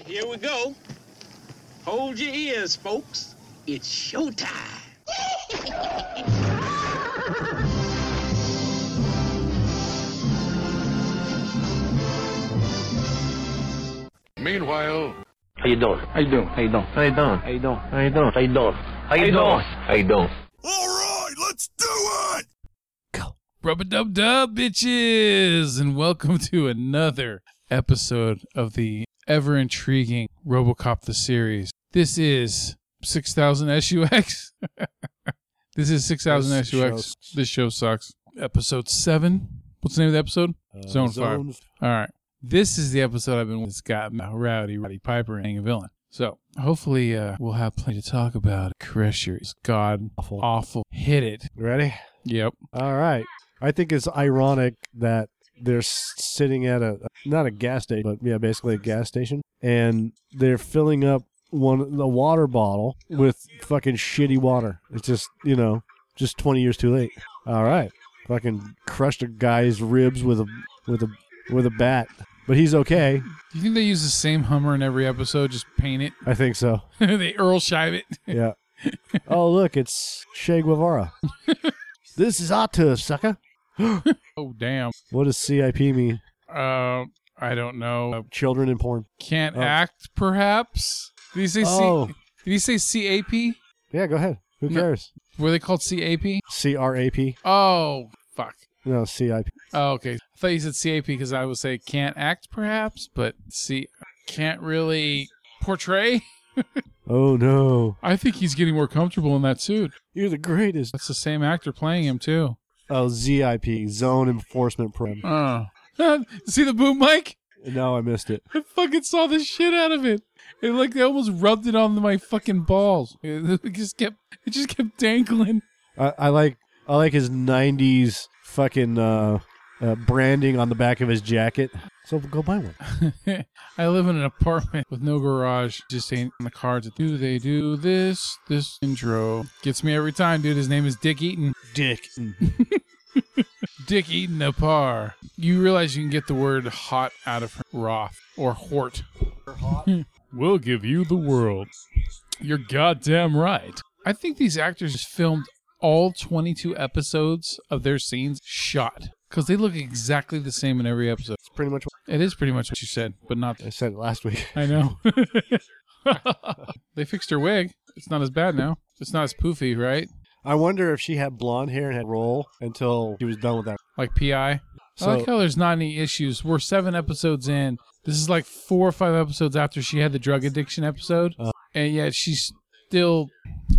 right, here we go. Hold your ears, folks. It's showtime. Meanwhile, How you doing? How you doing? How you doing? How you doing? How you doing? How you doing? How you doing? How you you doing? doing? How you doing? All right, let's do it. Go. Rub a dub dub, bitches, and welcome to another episode of the ever intriguing Robocop the series. This is 6000 SUX. this is 6000 SUX. This show sucks. Episode 7. What's the name of the episode? Uh, Zone five. All right. This is the episode I've been with Scott Rowdy, Roddy Piper, and a villain. So hopefully uh, we'll have plenty to talk about. Your god Awful. awful. Hit it. Ready? Yep. All right. I think it's ironic that they're sitting at a not a gas station, but yeah, basically a gas station, and they're filling up one the water bottle with fucking shitty water. It's just you know just twenty years too late. All right, fucking crushed a guy's ribs with a with a with a bat, but he's okay. Do you think they use the same Hummer in every episode? Just paint it. I think so. they Earl Scheib it. Yeah. oh look, it's Che Guevara. this is our turf, sucker. Oh damn. What does CIP mean? Uh, I don't know. Uh, Children in porn. can't Oh. act, perhaps. Did he say Oh. Did he say CAP? Yeah, go ahead. Who No. cares? Were they called CAP? C R A P. Oh fuck. No, C I P. Oh okay. I thought you said CAP because I would say can't act, perhaps, but C can't really portray. Oh no. I think he's getting more comfortable in that suit. You're the greatest. That's the same actor playing him too. Oh, ZIP, Zone Enforcement Program. Oh. See the boom mic? No, I missed it. I fucking saw the shit out of it. It like they almost rubbed it on my fucking balls. It just kept it just kept dangling. I, I like I like his '90s fucking uh, uh, branding on the back of his jacket. So go buy one. I live in an apartment with no garage. Just ain't on the cards. Do they do this? This intro gets me every time, dude. His name is Dick Eaton. Dick. Dick Eaton a par. You realize you can get the word hot out of Roth or Hort. we'll give you the world. You're goddamn right. I think these actors filmed all 22 episodes of their scenes shot because they look exactly the same in every episode. It's pretty much what It is pretty much what you said, but not. I said it last week. I know. they fixed her wig. It's not as bad now. It's not as poofy, right? I wonder if she had blonde hair and had roll until she was done with that. Like PI. So I like how there's not any issues. We're seven episodes in. This is like four or five episodes after she had the drug addiction episode, Uh. and yet she's still.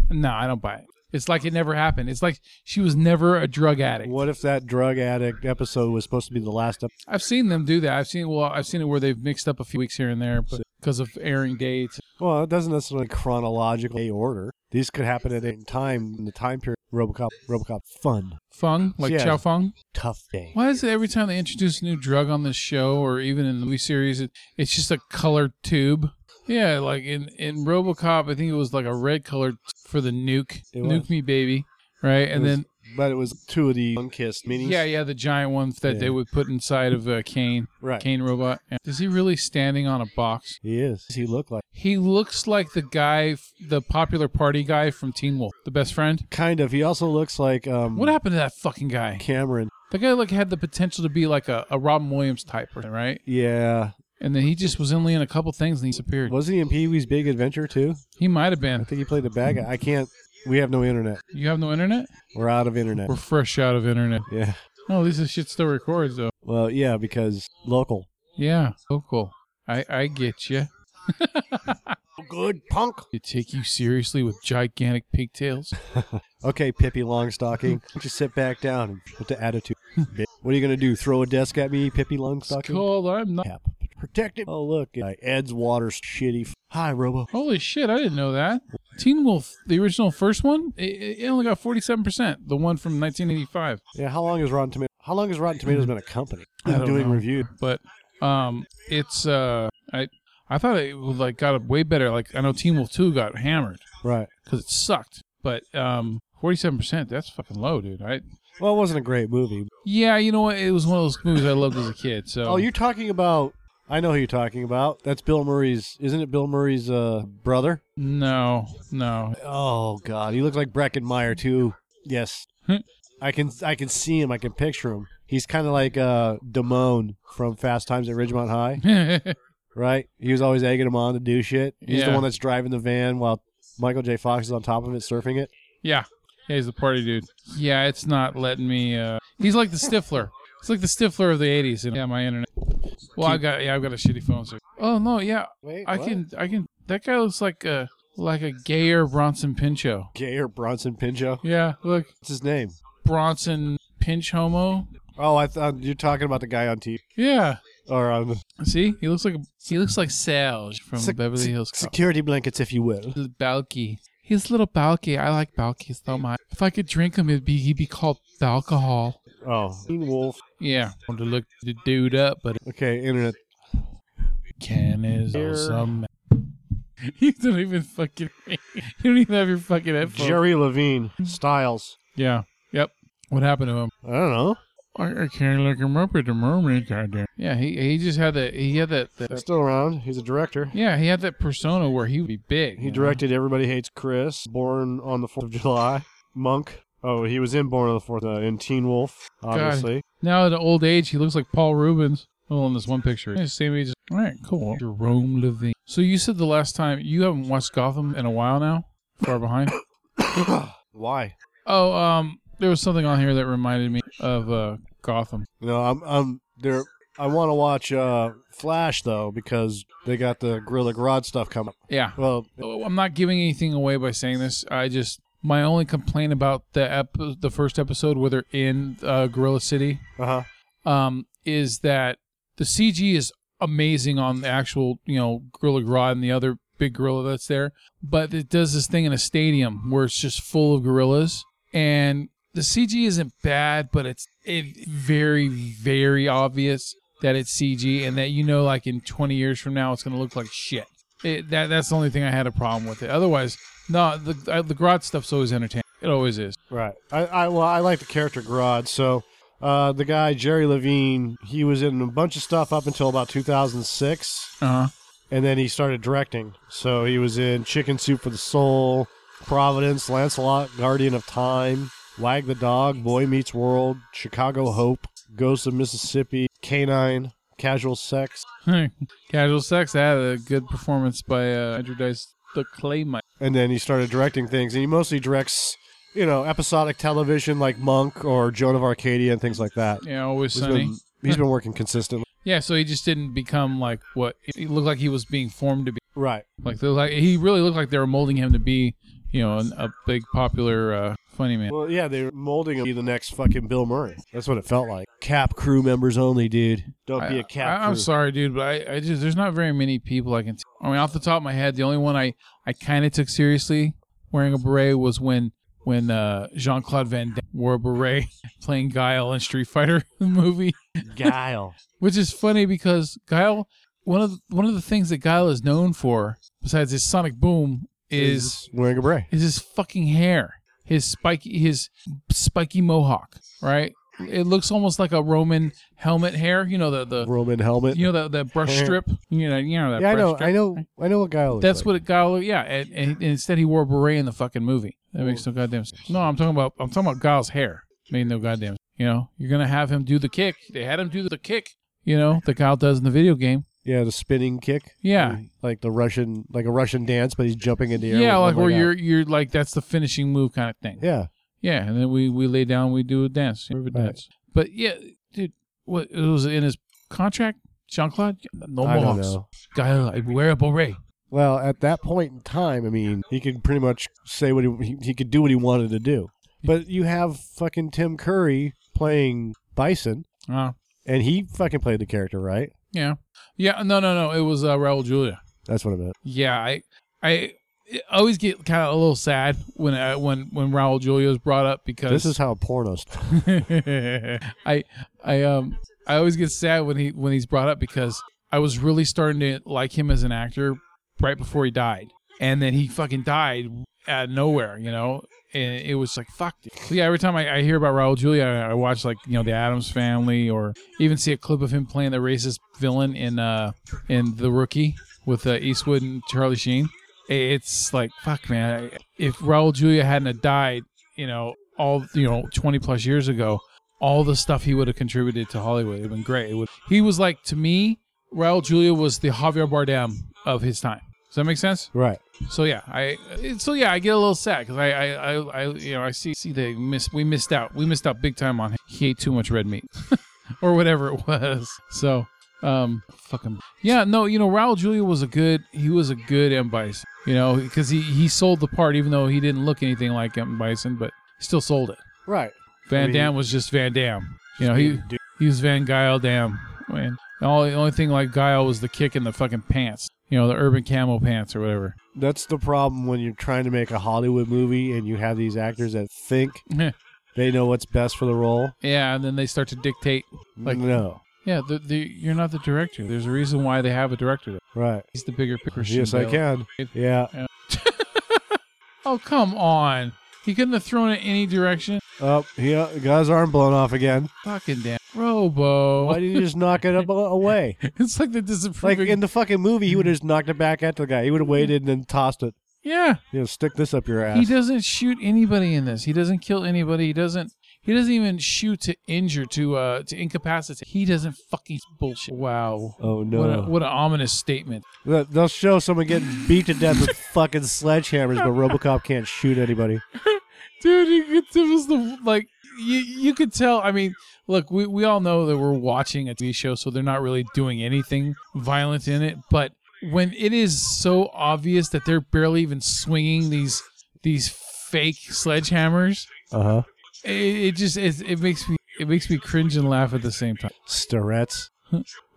No, I don't buy it. It's like it never happened. It's like she was never a drug addict. what if that drug addict episode was supposed to be the last episode? I've seen them do that. I've seen well, I've seen it where they've mixed up a few weeks here and there, but because of airing dates. Well, it doesn't necessarily chronological order. These could happen at any time in the time period. RoboCop, RoboCop, fun, Fung, like Yeah. Chow Fung. tough day. Why is it every time they introduce a new drug on this show or even in the movie series, it, it's just a colored tube? Yeah, like in, in Robocop, I think it was like a red color for the nuke, It nuke was. me baby, right? And was- then but it was two of the Unkissed minis. yeah, yeah, the giant ones that they would put inside of uh, Kane, right. Kane robot. Yeah. Is he really standing on a box? He is. Does he looked like He looks like the guy, f- the popular party guy from Teen Wolf, the best friend. kind of. He also looks like um. What happened to that fucking guy? Cameron. The guy like had the potential to be like a, a Robin Williams type, person, right? Yeah. And then he just was only in a couple things and he disappeared. Wasn't he in Pee Wee's Big Adventure too? He might have been. I think he played the bad guy. I can't. We have no internet. You have no internet? We're out of internet. We're fresh out of internet. Yeah. Oh, at least this shit still records though. Well, yeah, because local. Yeah. local. I I get you. Good punk. You take you seriously with gigantic pigtails. Okay, Pippi Longstocking. Why sit back down and put the attitude? what are you gonna do? Throw a desk at me, Pippi It's Longstocking? called I'm not. Cap. Protect it. Oh look, uh, Ed's water's shitty. Hi, Robo. Holy shit! I didn't know that. Teen Wolf, the original first one, it, it only got forty-seven percent. The one from 1985. Yeah, how long has Rotten Tomato? How long has Rotten Tomatoes been a company? I don't doing know. review. but um, it's uh, I I thought it was like got a way better. Like I know Teen Wolf Two got hammered Right. because it sucked, but um, forty-seven percent that's fucking low, dude. I Well, it wasn't a great movie. yeah, you know what? It was one of those movies I loved as a kid. So Oh, you're talking about I know who you're talking about. That's Bill Murray's. Isn't it Bill Murray's uh, brother? No, no. Oh God, he looks like Breckin Meyer too. Yes, Hmm. I can I can see him. I can picture him. He's kind of like uh, Damone from Fast Times at Ridgemont High, right? He was always egging him on to do shit. He's the one that's driving the van while Michael J. Fox is on top of it surfing it. yeah. Yeah, he's the party dude. Yeah, it's not letting me. Uh, he's like the Stifler. He's like the Stifler of the '80s. And yeah, my internet. Well, I got yeah, I've got a shitty phone. So. Oh no, yeah, Wait, I can I can. That guy looks like a like a gayer Bronson Pinchot. Gay or Bronson Pinchot? Yeah, look, What's his name? Bronson Pinch Homo. Oh, I thought you're talking about the guy on TV Yeah. or on See, he looks like he looks like Serge from Sec- Beverly Hills Cop. security blankets, if you will. Little Balki. He's little Balki. I like Balki so much. If I could drink him, it'd be he'd be called alcohol. Oh, Teen Wolf. Yeah, want to look the dude up, but Okay, internet. Ken is Here. awesome. You don't even fucking. You don't even have your fucking headphones. Jerry Levine. Stiles. Yeah. Yep. What happened to him? I don't know. I, I can't look him up at the moment, goddamn. Yeah, he he just had that. He had that. that Still around. He's a director. yeah, he had that persona where he would be big. He you know? directed Everybody Hates Chris, Born on the 4th of July, Monk. Oh, he was in Born on the 4th, uh, in Teen Wolf, obviously. Now at old age, he looks like Paul Reubens. Well, in this one picture, He's the same age. All right, cool. Jerome Levine. So you said the last time you haven't watched Gotham in a while now. Far behind. Why? Oh, um, there was something on here that reminded me of uh Gotham. No, I'm, I'm there. I want to watch uh, Flash, though, because they got the Gorilla Grodd stuff coming. Yeah. Well, Oh, I'm not giving anything away by saying this. I just my only complaint about the ep- the first episode where they're in uh, Gorilla City uh um, is that the CG is amazing on the actual, you know, Gorilla Grodd and the other big gorilla that's there. But it does this thing in a stadium where it's just full of gorillas, and the CG isn't bad, but it's it very very obvious that it's CG and that you know, like in 20 years from now, it's going to look like shit. It, that that's the only thing I had a problem with it. Otherwise, no, the uh, the Grodd stuff's always entertaining. It always is. Right. I, I well, I like the character Grodd. So, uh, the guy Jerry Levine, he was in a bunch of stuff up until about 2006, Uh huh. and then he started directing. So he was in Chicken Soup for the Soul, Providence, Lancelot, Guardian of Time, Wag the Dog, Boy Meets World, Chicago Hope, Ghosts of Mississippi, Canine, Casual Sex, Casual Sex had a good performance by uh, Andrew Dice the Claymite. and then he started directing things. And he mostly directs, you know, episodic television like Monk or Joan of Arcadia and things like that. Yeah, always He's sunny. been, he's been working consistently. Yeah, so he just didn't become like what he looked like he was being formed to be. Right. Like, like he really looked like they were molding him to be, you know, an, a big popular uh, funny man. Well, yeah, they were molding him to be the next fucking Bill Murray. That's what it felt like. Cap crew members only, dude. Don't be a cap I, am crew. sorry, dude, but I, I just there's not very many people I can. T- I mean, off the top of my head, the only one I I kind of took seriously wearing a beret was when when uh, Jean Claude Van Damme wore a beret playing Guile in Street Fighter the movie, Guile. which is funny because Guile one of the, one of the things that Guile is known for besides his sonic boom is wearing a beret. is his fucking hair, his spiky his spiky mohawk, right? It looks almost like a Roman helmet hair, you know the the Roman helmet. you know that that brush Hair. strip, you know you know that. yeah, I brush know. strip? I know. I know what Guile looks That's like. what it got. Yeah, and, and, and instead he wore a beret in the fucking movie. That makes no goddamn sense. No, I'm talking about I'm talking about Giles' hair. Made no goddamn. You know, you're gonna have him do the kick. They had him do the kick. You know, that Guile does in the video game. Yeah, the spinning kick. Yeah. Like the Russian, like a Russian dance, but he's jumping in the air. Yeah, like where you're you're like that's the finishing move kind of thing. Yeah. Yeah, and then we we lay down, we do a dance, we a Right. dance. But yeah, dude, what it was in his contract, Jean Claude? No mohawks. know. Wear a beret. Well, at that point in time, I mean, he could pretty much say what he he, he could do what he wanted to do. But you have fucking Tim Curry playing Bison, Uh, and he fucking played the character, right? Yeah, yeah. No, no, no. It was uh, Raul Julia. That's what I meant. Yeah, I, I, I always get kind of a little sad when uh, when when Raul Julia is brought up because This is how pornos. I I um I always get sad when he when he's brought up because I was really starting to like him as an actor right before he died. And then he fucking died out of nowhere, you know. And it was like fuck. So yeah, every time I, I hear about Raul Julia, I, I watch like you know the Addams Family, or even see a clip of him playing the racist villain in uh in The Rookie with uh, Eastwood and Charlie Sheen. It's like fuck, man. If Raul Julia hadn't died, you know, all you know, twenty plus years ago, all the stuff he would have contributed to Hollywood would have been great. Would, he was like to me, Raul Julia was the Javier Bardem of his time. Does that make sense? Right. So yeah, I so yeah, I get a little sad because I, I I I you know I see see they miss we missed out we missed out big time on him. He ate too much red meat or whatever it was. So um fucking yeah no you know Raul Julia was a good he was a good M Bison you know because he he sold the part even though he didn't look anything like M Bison but still sold it. Right. Van I mean- Damme was just Van Damme. You know he he was Van Guile Damme. Man, the only, the only thing like Guile was the kick in the fucking pants. You know the urban camo pants or whatever. That's the problem when you're trying to make a Hollywood movie and you have these actors that think they know what's best for the role. Yeah, and then they start to dictate. Like, no. yeah, the, the, you're not the director. There's a reason why they have a director. Right. He's the bigger picture. yes, I can. Yeah. Oh, come on. He couldn't have thrown it any direction. Oh, he uh, got his arm blown off again. Fucking damn. Robo. Why didn't you just knock it up away? It's like the disappointment. Like disapproving. in the fucking movie, he would have just knocked it back at the guy. He would have waited and then tossed it. yeah. You know, stick this up your ass. He doesn't shoot anybody in this. He doesn't kill anybody. He doesn't. He doesn't even shoot to injure to uh to incapacitate. He doesn't fucking bullshit. Wow. Oh no! What a, what an ominous statement. They- They'll show someone getting beat to death with fucking sledgehammers, but RoboCop can't shoot anybody. Dude it was the like you you could tell i mean look we, we all know that we're watching a tv show so they're not really doing anything violent in it but when it is so obvious that they're barely even swinging these these fake sledgehammers Uh huh. it, it just it, it makes me it makes me cringe and laugh at the same time Starets.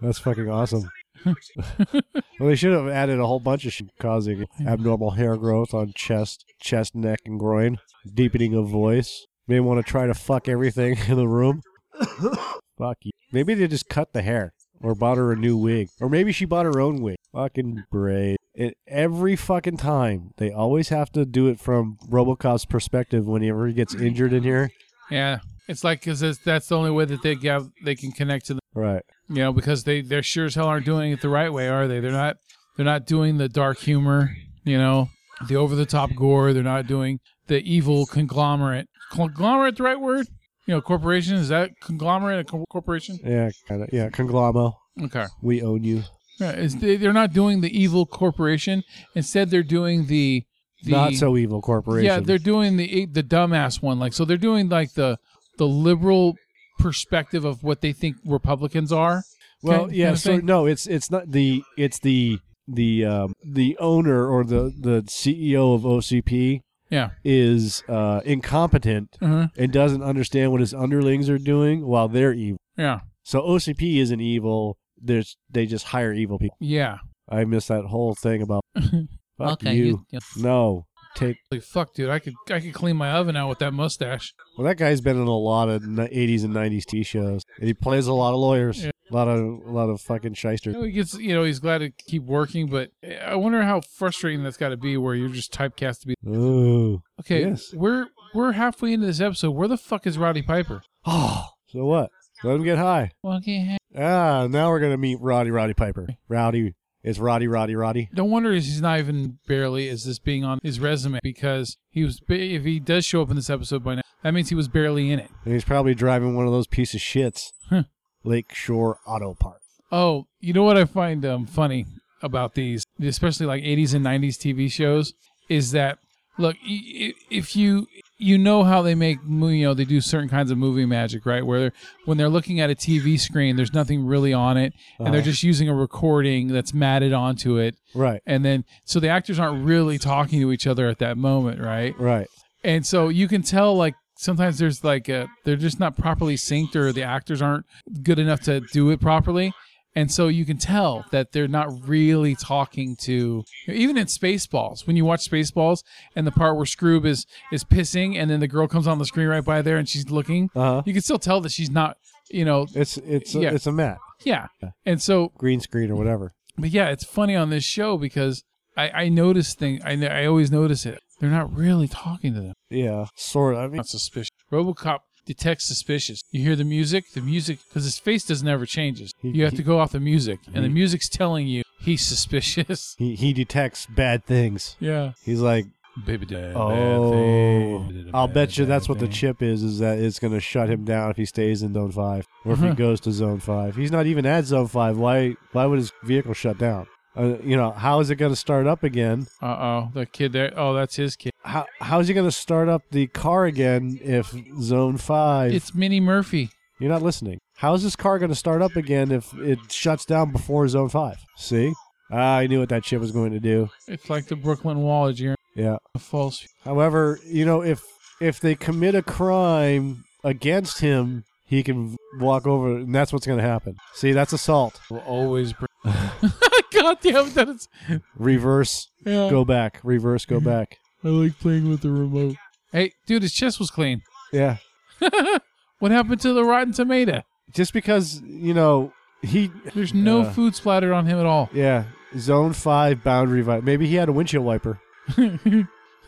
That's fucking awesome. Well, they should have added a whole bunch of shit causing abnormal hair growth on chest, chest, neck, and groin, deepening of voice. May want to try to fuck everything in the room. Fuck you. Maybe they just cut the hair or bought her a new wig, or maybe she bought her own wig. Fucking brave. It, every fucking time they always have to do it from RoboCop's perspective whenever he gets injured in here. Yeah it's like because that's the only way that they get they can connect to the Right. you know because they they're sure as hell aren't doing it the right way are they they're not they're not doing the dark humor you know the over the top gore they're not doing the evil conglomerate conglomerate the right word you know corporation is that conglomerate a corporation Yeah, kind of. Yeah, conglomero. okay We own you. yeah, it's, they, they're not doing the evil corporation instead they're doing the the Not so evil corporation. yeah they're doing the the dumbass one like so they're doing like the the liberal perspective of what they think republicans are Well, kind- yeah. kind of so thing? no, it's it's not the it's the the um, the owner or the the CEO of OCP yeah is uh, incompetent uh-huh. and doesn't understand what his underlings are doing while they're evil. yeah So OCP isn't evil. There's they just hire evil people. yeah I missed that whole thing about fuck Okay, you. you- you- No, take. Like, fuck, dude, I could I could clean my oven out with that mustache. Well, that guy's been in a lot of 80s and 90s T shows, and he plays a lot of lawyers. Yeah. A lot of a lot of fucking shysters. You know, he gets, you know, he's glad to keep working, but I wonder how frustrating that's got to be, where you're just typecast to be. Ooh. Okay, Yes. we're we're halfway into this episode. Where the fuck is Roddy Piper? Oh. So what? Let him get high. Okay, Ah, now we're gonna meet Roddy Roddy Piper. Rowdy. It's Roddy Roddy Roddy. no wonder he's not even barely is this being on his resume because he was if he does show up in this episode by now, that means he was barely in it. And he's probably driving one of those piece of shits. Huh. Lakeshore Auto Park. Oh, you know what I find um, funny about these, especially like 80s and 90s TV shows, is that look, if you you know how they make you know they do certain kinds of movie magic, right? Where they're, when they're looking at a TV screen, there's nothing really on it, and they're Uh-huh. just using a recording that's matted onto it, Right. and then so the actors aren't really talking to each other at that moment, right? Right. And so you can tell like sometimes there's like a, they're just not properly synced or the actors aren't good enough to do it properly. And so you can tell that they're not really talking to even in Spaceballs. When you watch Spaceballs and the part where Skroob is is pissing and then the girl comes on the screen right by there and she's looking, Uh huh. you can still tell that she's not, you know, It's it's Yeah. a, it's a mat, yeah. And so green screen or whatever. but yeah, it's funny on this show because I, I notice thing I, I always notice it they're not really talking to them. Yeah, sort of. I mean, Not suspicious. RoboCop detects suspicious. You hear the music, the music, because his face doesn't ever changes. He- You have he- to go off the music, and the music's telling you he's suspicious. he he detects bad things. Yeah. He's like, Baby dad. oh, I'll bet you that's what the chip is. Is that it's going to shut him down if he stays in Zone Five, or if he goes to Zone Five. He's not even at Zone Five. Why? Why would his vehicle shut down? Uh, you know, how is it going to start up again? Uh oh, the kid there. Oh, that's his kid. How how is he going to start up the car again if Zone Five? It's Minnie Murphy. You're not listening. How is this car going to start up again if it shuts down before Zone Five? See, ah, I knew what that shit was going to do. It's like the Brooklyn Wall. You? Yeah. A false. However, you know, if if they commit a crime against him, he can walk over, and that's what's going to happen. See, that's assault. Will always bring. God damn that is. Reverse, Yeah. go back. Reverse, go back. I like playing with the remote. Hey, dude, his chest was clean. Yeah. What happened to the rotten tomato? Just because you know he, There's no Uh. food splattered on him at all. yeah, Zone Five boundary. Vi- Maybe he had a windshield wiper,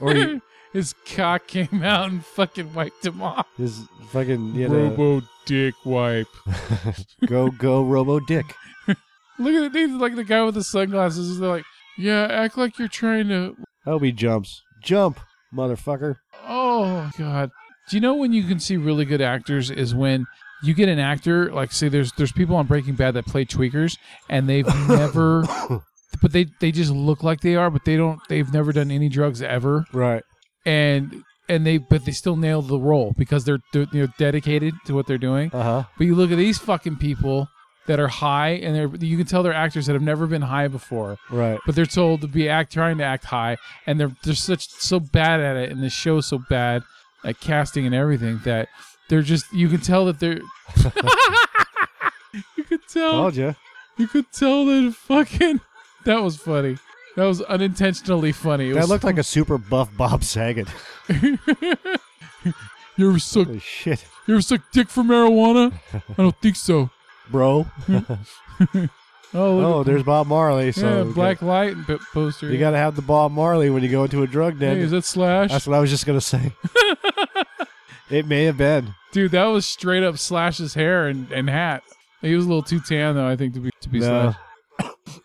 or he, His cock came out and fucking wiped him off. his fucking he had a, Robo dick wipe. go go Robo Dick. Look at it. He's like the guy with the sunglasses. They're like, yeah, act like you're trying to. He jumps. Jump, motherfucker. Oh God. Do you know when you can see really good actors is when you get an actor like say there's there's people on Breaking Bad that play tweakers and they've never but they they just look like they are but they don't they've never done any drugs ever Right. and and they but they still nail the role because they're they're, they're dedicated to what they're doing. Uh huh. But you look at these fucking people that are high and they're you can tell they're actors that have never been high before Right. but they're told to be act trying to act high and they're they're such so bad at it and the show's so bad at casting and everything that they're just you can tell that they're you could tell Told you. you could tell that fucking that was funny that was unintentionally funny it That was, looked like a super buff Bob Saget. you ever suck Holy shit, you ever suck dick for marijuana I don't think so bro. oh look Oh, at- there's Bob Marley. So yeah black got- light and p- poster You got to have the Bob Marley when you go into a drug den. hey, is that slash That's what I was just gonna say. it may have been. Dude, that was straight up Slash's hair and, and hat. He was a little too tan though, I think, to be to be No.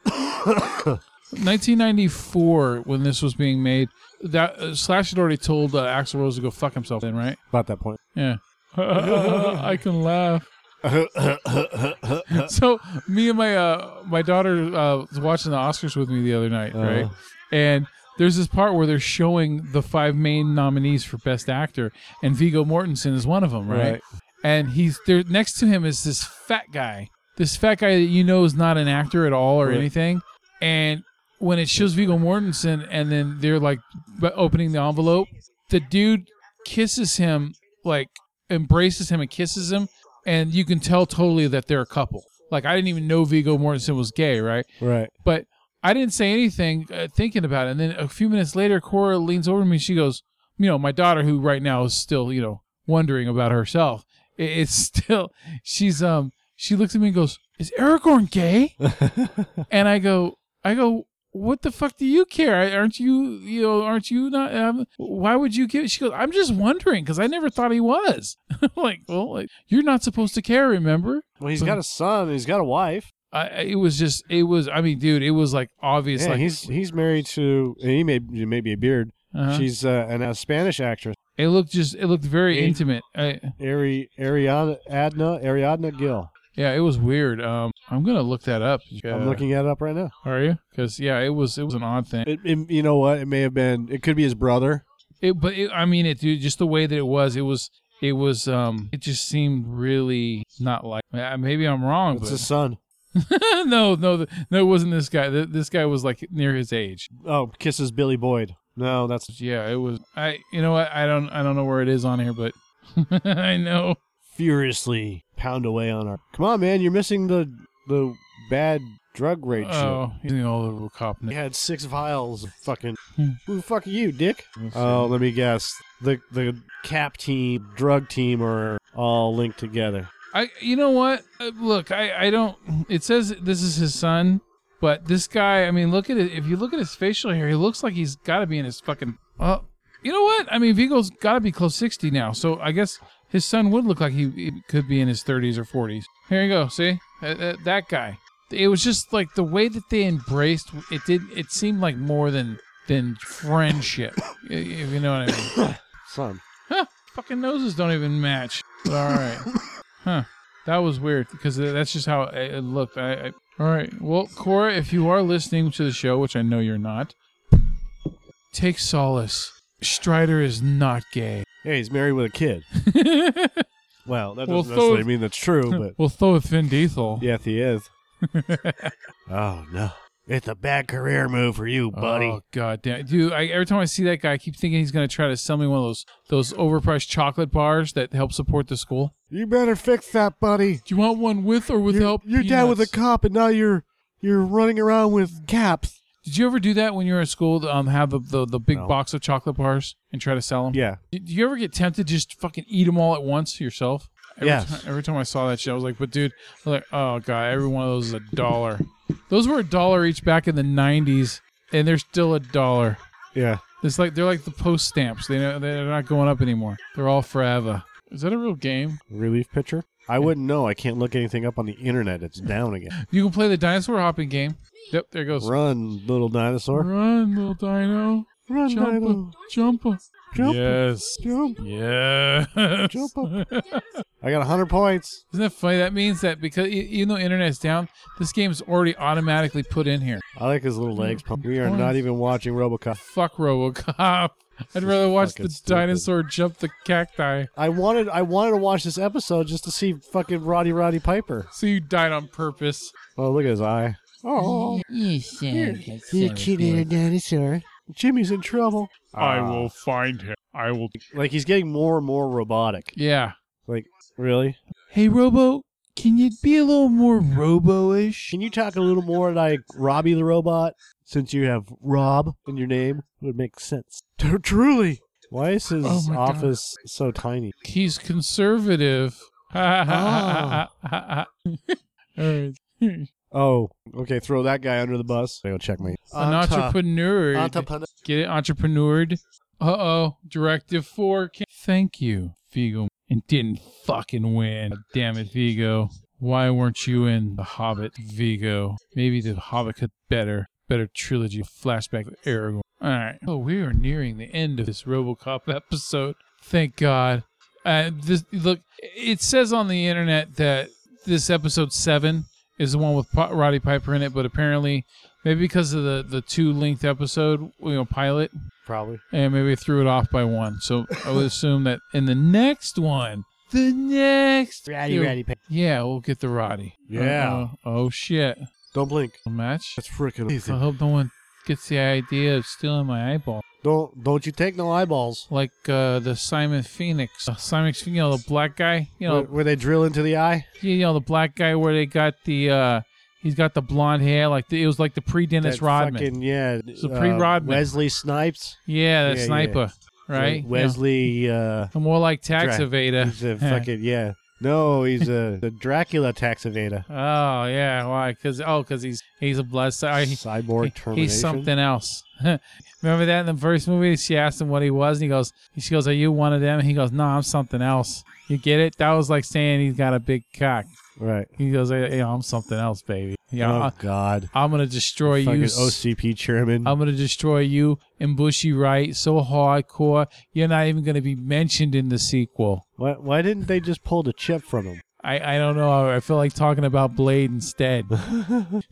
Slash. 1994, when this was being made, that uh, Slash had already told uh, Axl Rose to go fuck himself. Then, right? About that point. Yeah. I can laugh. so me and my uh, my daughter uh, was watching the Oscars with me the other night, right? Uh-huh. And there's this part where they're showing the five main nominees for Best Actor, and Viggo Mortensen is one of them, right? Right. And he's there next to him is this fat guy, this fat guy that you know is not an actor at all or Right. anything. And when it shows Viggo Mortensen, and then they're like b- opening the envelope, the dude kisses him, like embraces him and kisses him, and you can tell totally that they're a couple. Like I didn't even know Viggo Mortensen was gay, right? Right. But I didn't say anything uh, thinking about it. And then a few minutes later, Cora leans over to me. She goes, you know, my daughter, who right now is still, you know, wondering about herself. i- It's still, she's, um, she looks at me and goes, is Aragorn gay? and I go, I go, what the fuck do you care? Aren't you, you know, aren't you not, um, why would you give, she goes, I'm just wondering because I never thought he was. like, well, like, you're not supposed to care, remember? Well, he's got a son. He's got a wife. I, it was just, it was, I mean, dude, it was like obvious. Yeah, like, he's he's married to. and He may maybe a beard. uh-huh. She's uh, an, a Spanish actress, It looked just it looked very Eight. intimate. I, Ari Ariadna Adna Ariadna Gil. Yeah, it was weird. Um, I'm gonna look that up. I'm looking at it up right now. Are you? Because yeah, it was it was an odd thing. It, it- you know what? It may have been. It could be his brother. It, but it, I mean, it dude, just the way that it was, it was it was um, it just seemed really not like. Maybe I'm wrong, It's but his son. no, no, no, it wasn't this guy. This guy was like near his age. Oh, kisses Billy Boyd. No, that's Yeah, it was. I you know what? I don't I don't know where it is on here, but I know. Furiously pound away on our. Come on, man! You're missing the the bad drug rage Oh, he's all over cop. shit. He had six vials of fucking. Hmm. Who the fuck are you, Dick? Oh, let me guess. The the cap team, drug team are all linked together. I you know what? Uh, look, I I don't. It says this is his son, but this guy. I mean, look at it. If you look at his facial hair, he looks like he's got to be in his fucking. Oh, You know what? I mean, Viggo's got to be close 60 now. So I guess his son would look like he, he could be in his 30s or 40s. Here you go. See? Uh, uh, that guy. It was just like the way that they embraced it did it seemed like more than than friendship. if you know what I mean. Son. Huh, fucking noses don't even match. But all right. Huh. That was weird because that's just how it it looked. I, I all right. Well, Cora, if you are listening to the show, which I know you're not, take solace. Strider is not gay. Hey, he's married with a kid. Well, that doesn't Well, so- necessarily mean that's true, but Well, so with Vin Diesel. yes, he is. oh no, it's a bad career move for you, buddy. Oh god damn, dude! I, every time I see that guy, I keep thinking he's gonna try to sell me one of those those overpriced chocolate bars that help support the school. You better fix that, buddy. Do you want one with or without? you're down with a peanuts? cop, and now you're you're running around with caps. Did you ever do that when you were at school? Um, have the, the the big No. box of chocolate bars and try to sell them? Yeah, Did you ever get tempted to just fucking eat them all at once yourself? Every Yes. ti- every time I saw that shit, I was like, but dude, I was like, oh god, every one of those is a dollar. Those were a dollar each back in the '90s, and they're still a dollar. yeah. It's like they're like the post stamps. They they're not going up anymore. They're all forever. Is that a real game? Relief pitcher. I wouldn't know. I can't look anything up on the internet. It's down again. You can play the dinosaur hopping game. Yep, there it goes. Run, little dinosaur. Run, little dino. Run, Jump, dino. jump, Jump. Yes. Jump. Yes. Jump up. I got hundred points. Isn't that funny? That means that because even though internet's down, this game's already automatically put in here. I like his little legs. We are not even watching RoboCop. Fuck RoboCop. I'd rather watch the stupid. dinosaur jump the cacti. I wanted I wanted to watch this episode just to see fucking Roddy Roddy Piper. So you died on purpose. Oh, look at his eye. Oh, You son you cute little dinosaur. Jimmy's in trouble. I ah. will find him. I will. Like he's getting more and more robotic. Yeah. Like really? Hey, Robo, can you be a little more Robo-ish? Can you talk a little more like Robbie the robot? Since you have Rob in your name, it would make sense. Tr- Truly. Why is his Oh my God. office so tiny? He's conservative. Ah. All right. Oh, okay. Throw that guy under the bus. I go check me. An entrepreneur. Entrepreneur. Get it? Entrepreneured. Uh oh. Directive 4. Can- Thank you, Viggo. And didn't fucking win. Damn it, Viggo. Why weren't you in The Hobbit, Viggo? Maybe The Hobbit could better. Better trilogy flashback of Aragorn. Alright. Oh, we are nearing the end of this Robocop episode. Thank God. Uh, this look. It says on the internet that this episode seven is the one with Roddy Piper in it, but apparently, maybe because of the the two length episode, you know, pilot, Probably. and maybe threw it off by one. So I would assume that in the next one, the next, Ratty, Yeah, yeah, we'll get the Roddy. Yeah. Uh-oh. Oh shit. Don't blink. A match. That's freaking I hope no one gets the idea of stealing my eyeball. Don't don't you take no eyeballs. Like uh, the Simon Phoenix, uh, Simon, Phoenix, you know, the black guy, you know, where, where they drill into the eye. you know, the black guy where they got the, uh, he's got the blonde hair, like the, it was like the pre-Dennis That Rodman. Fucking, yeah. It's a uh, pre-Rodman. Wesley Snipes. yeah, that Yeah, yeah. sniper, right? Wesley. Uh, More like tax Dra- evader. he's a fucking yeah. No, he's a the Dracula tax evader. Oh yeah, why? Because oh, because he's he's a blood. He, Cyborg termination. he's something else. Remember that in the first movie? She asked him what he was, and he goes, "She goes, are you one of them?" And he goes, "No, I'm something else." You get it? That was like saying he's got a big cock. Right. He goes, "Hey, hey, I'm something else, baby. Yeah, oh I, God. I'm gonna destroy Fucking you. OCP chairman. I'm gonna destroy you and Bushy Right so hardcore. You're not even gonna be mentioned in the sequel." why, why didn't they just pull the chip from him? I, I don't know. I feel like talking about Blade instead.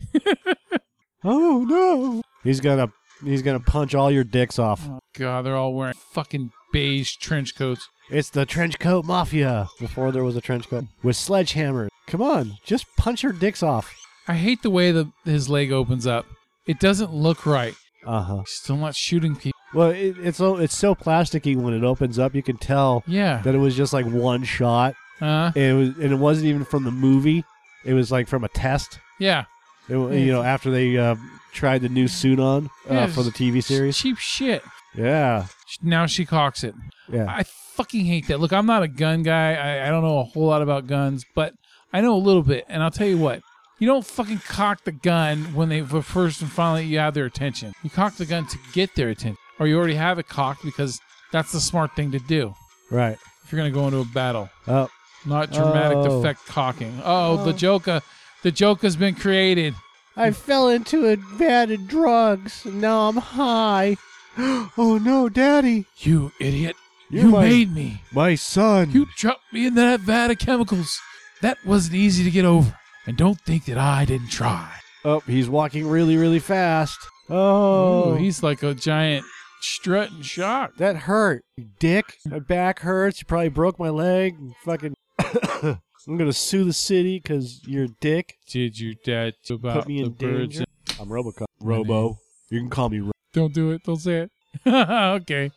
Oh no. He's gonna he's gonna punch all your dicks off. Oh, God, they're all wearing fucking beige trench coats. It's the trench coat mafia. Before there was a trench coat with sledgehammer. Come on, just punch your dicks off. I hate the way the his leg opens up. It doesn't look right. Uh huh. Still not shooting people. Well, it, it's so it's so plasticky when it opens up. You can tell Yeah. that it was just like one shot. Uh, And it was and it wasn't even from the movie. It was like from a test. yeah. It, wa- you know, after they uh, tried the new suit on uh, Yeah, for the TV series. Cheap shit. Yeah, Now she cocks it. yeah. I fucking hate that. Look, I'm not a gun guy. I, I don't know a whole lot about guns, but I know a little bit. And I'll tell you what. You don't fucking cock the gun when they first and finally you have their attention. You cock the gun to get their attention, or you already have it cocked because That's the smart thing to do Right. if you're gonna go into a battle. Oh, Not dramatic Oh. effect cocking. Oh, the oh. Joker. The Joker's been created. I fell into a vat of drugs. and Now I'm high. oh no, Daddy! You idiot. You're you my- made me. My son. You dropped me in that vat of chemicals. That wasn't easy to get over. And don't think that I didn't try. Oh, he's walking really, really fast. Oh, Ooh, he's like a giant strut and shock. that hurt, you dick. My back hurts. You probably broke my leg. and Fucking. I'm gonna sue the city because you're a dick. Did your dad about Put me the in birds? danger. I'm Robocop. Robo. You can call me. Don't do it. Don't say it. okay.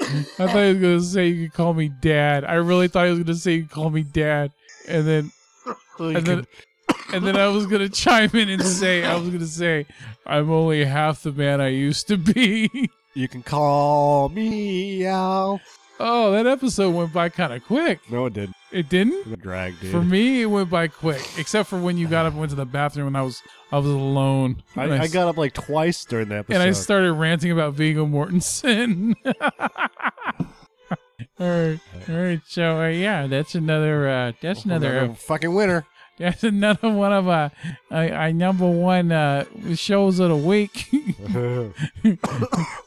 I thought he was gonna say you could call me dad. I really thought he was gonna say you could call me dad, and then You and then and then I was gonna chime in and say I was gonna say I'm only half the man I used to be. you can call me out. Oh, that episode went by kind of quick. No, it didn't. It didn't. It drag, dude. For me, it went by quick, except for when you got up and went to the bathroom and I was I was alone. I, I s- got up like twice during that episode. and I started ranting about Viggo Mortensen. all right, all right. So uh, yeah, that's another. Uh, that's another. Another fucking winner. That's another one of uh, our, our number one uh, shows of the week.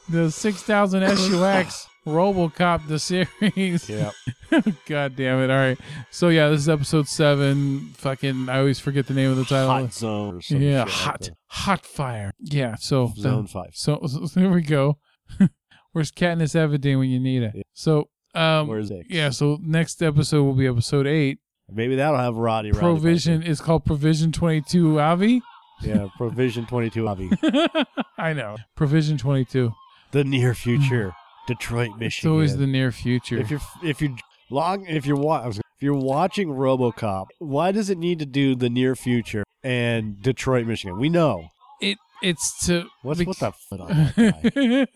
the six thousand SUX RoboCop the series. yeah. God damn it! All right. So yeah, this is episode seven. Fucking, I always forget the name of the title. Hot zone. Yeah, shit like hot, hot fire. Yeah. So Zone five. so, so there we go. Where's Katniss Everdeen when you need it? Yeah. So um Where's six? yeah, so next episode will be episode eight. Maybe that'll have Roddy. Provision is called Provision Twenty Two Avi. Yeah, Provision 22 Avi. I know. Provision Twenty Two. the near future. Detroit, Michigan. It's always the near future. if you're if you're long if you're wa- if you're watching RoboCop, why does it need to do the near future and Detroit, Michigan? We know. it it's to What's bec- what the foot on that guy?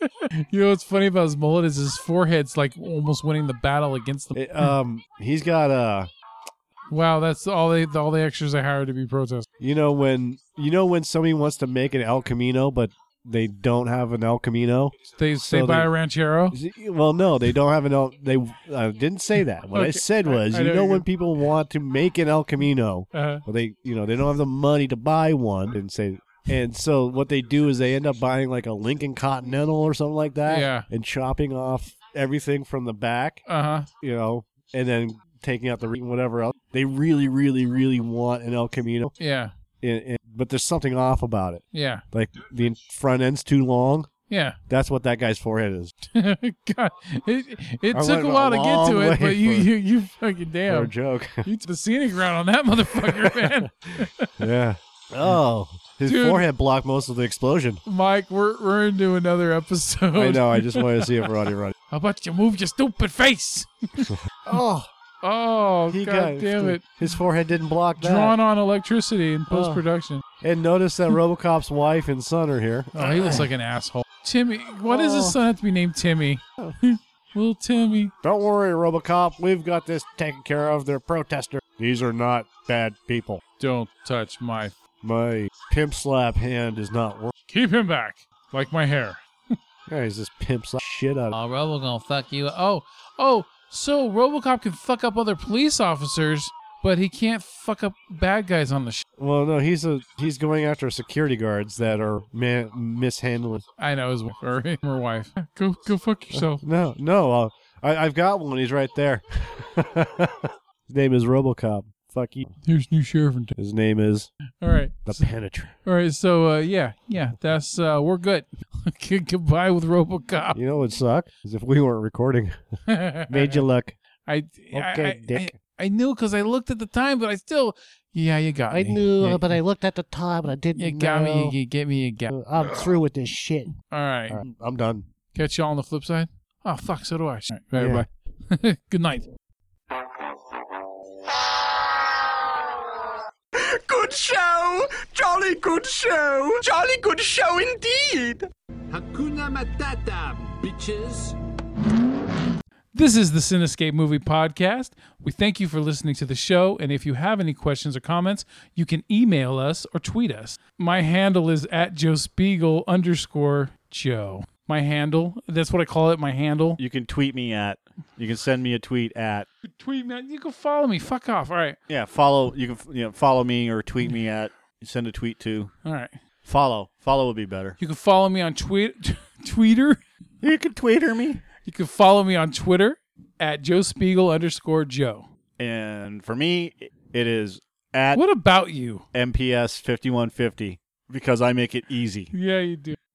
you know what's funny about his mullet is his forehead's like almost winning the battle against the It, um, he's got a. Wow, that's all they all the extras they hired to be protest. You know when you know when somebody wants to make an El Camino, but they don't have an El Camino. They So say buy they- a ranchero. Well, no, they don't have an El. They I didn't say that. What I said was, I you know know when people want to make an El Camino, Uh, Well, they, you know, they don't have the money to buy one, and say, and so what they do is they end up buying like a Lincoln Continental or something like that, Yeah. and chopping off everything from the back, uh huh. you know, and then taking out the whatever else. They really, really, really want an El Camino, Yeah. and, and, but there's something off about it. Yeah. Like the front end's too long. Yeah. That's what that guy's forehead is. God, it it I took a a while to get to it, but you you you fucking For damn, joke. you took the scenic route on that motherfucker, man. yeah. Oh, his Dude. forehead blocked most of the explosion. Mike, we're we're into another episode. I know. I just wanted to see if Roddy Roddy. How about you move your stupid face? Oh, Oh, he god got damn it! His forehead didn't block that. Drawn on electricity in post production. And notice that RoboCop's wife and son are here. Oh, he looks like an asshole. Timmy, why does his Oh. son have to be named Timmy? Oh. Little Timmy. Don't worry, RoboCop. We've got this taken care of. They're protester. These are not bad people. Don't touch my. My pimp slap hand is not working. Keep him back, like my hair. Yeah, this pimp slap shit out of Oh, Robo gonna fuck you. Oh, oh. So RoboCop can fuck up other police officers, but he can't fuck up bad guys on the. Sh- Well, no, he's a he's going after security guards that are man, mishandling. I know his wife or him or wife. Go, go fuck yourself. No, no, uh, I, I've got one. He's right there. His name is RoboCop. Fuck you. Here's new sheriff. in town. His name is All right. the Penetrator. All right. So uh, yeah, yeah. That's uh, we're good. Goodbye with RoboCop. You know what would suck is if we weren't recording. Made you look. I Okay, I, I, Dick. I, I knew because I looked at the time, but I still. Yeah, you got me. You, but I looked at the time and I didn't you got know. me. You, you get me. You got. I'm through with this shit. All right. All right, I'm done. Catch y'all on the flip side. Oh fuck, so do I. All right, bye, Yeah. bye. Good night. Show! Jolly good show! Jolly good show indeed! Hakuna Matata, bitches. This is the Cinescape Movie Podcast. We thank you for listening to the show, and if you have any questions or comments, you can email us or tweet us. My handle is at Joe Spiegel underscore Joe. My handle. That's what I call it. My handle. You can tweet me at. You can send me a tweet at. Tweet me. You can follow me. Fuck off. All right. Yeah, follow. You can you know follow me or tweet me at. Send a tweet to. All right. Follow. Follow would be better. You can follow me on tweet Twitter. You can tweeter me. You can follow me on Twitter at Joe Spiegel underscore Joe. And for me, it is at What about you? MPS fifty one fifty because I make it easy. Yeah, you do.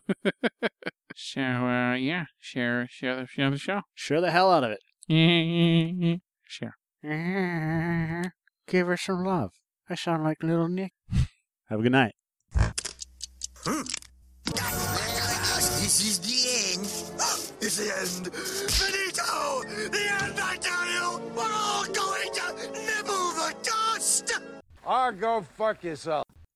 So, uh, yeah, share, share the, share the show. Share the hell out of it. share. Give her some love. I sound like little Nick. Have a good night. This is the end. It's the end. Finito! The end, I tell you! We're all going to nibble the dust! Or go fuck yourself.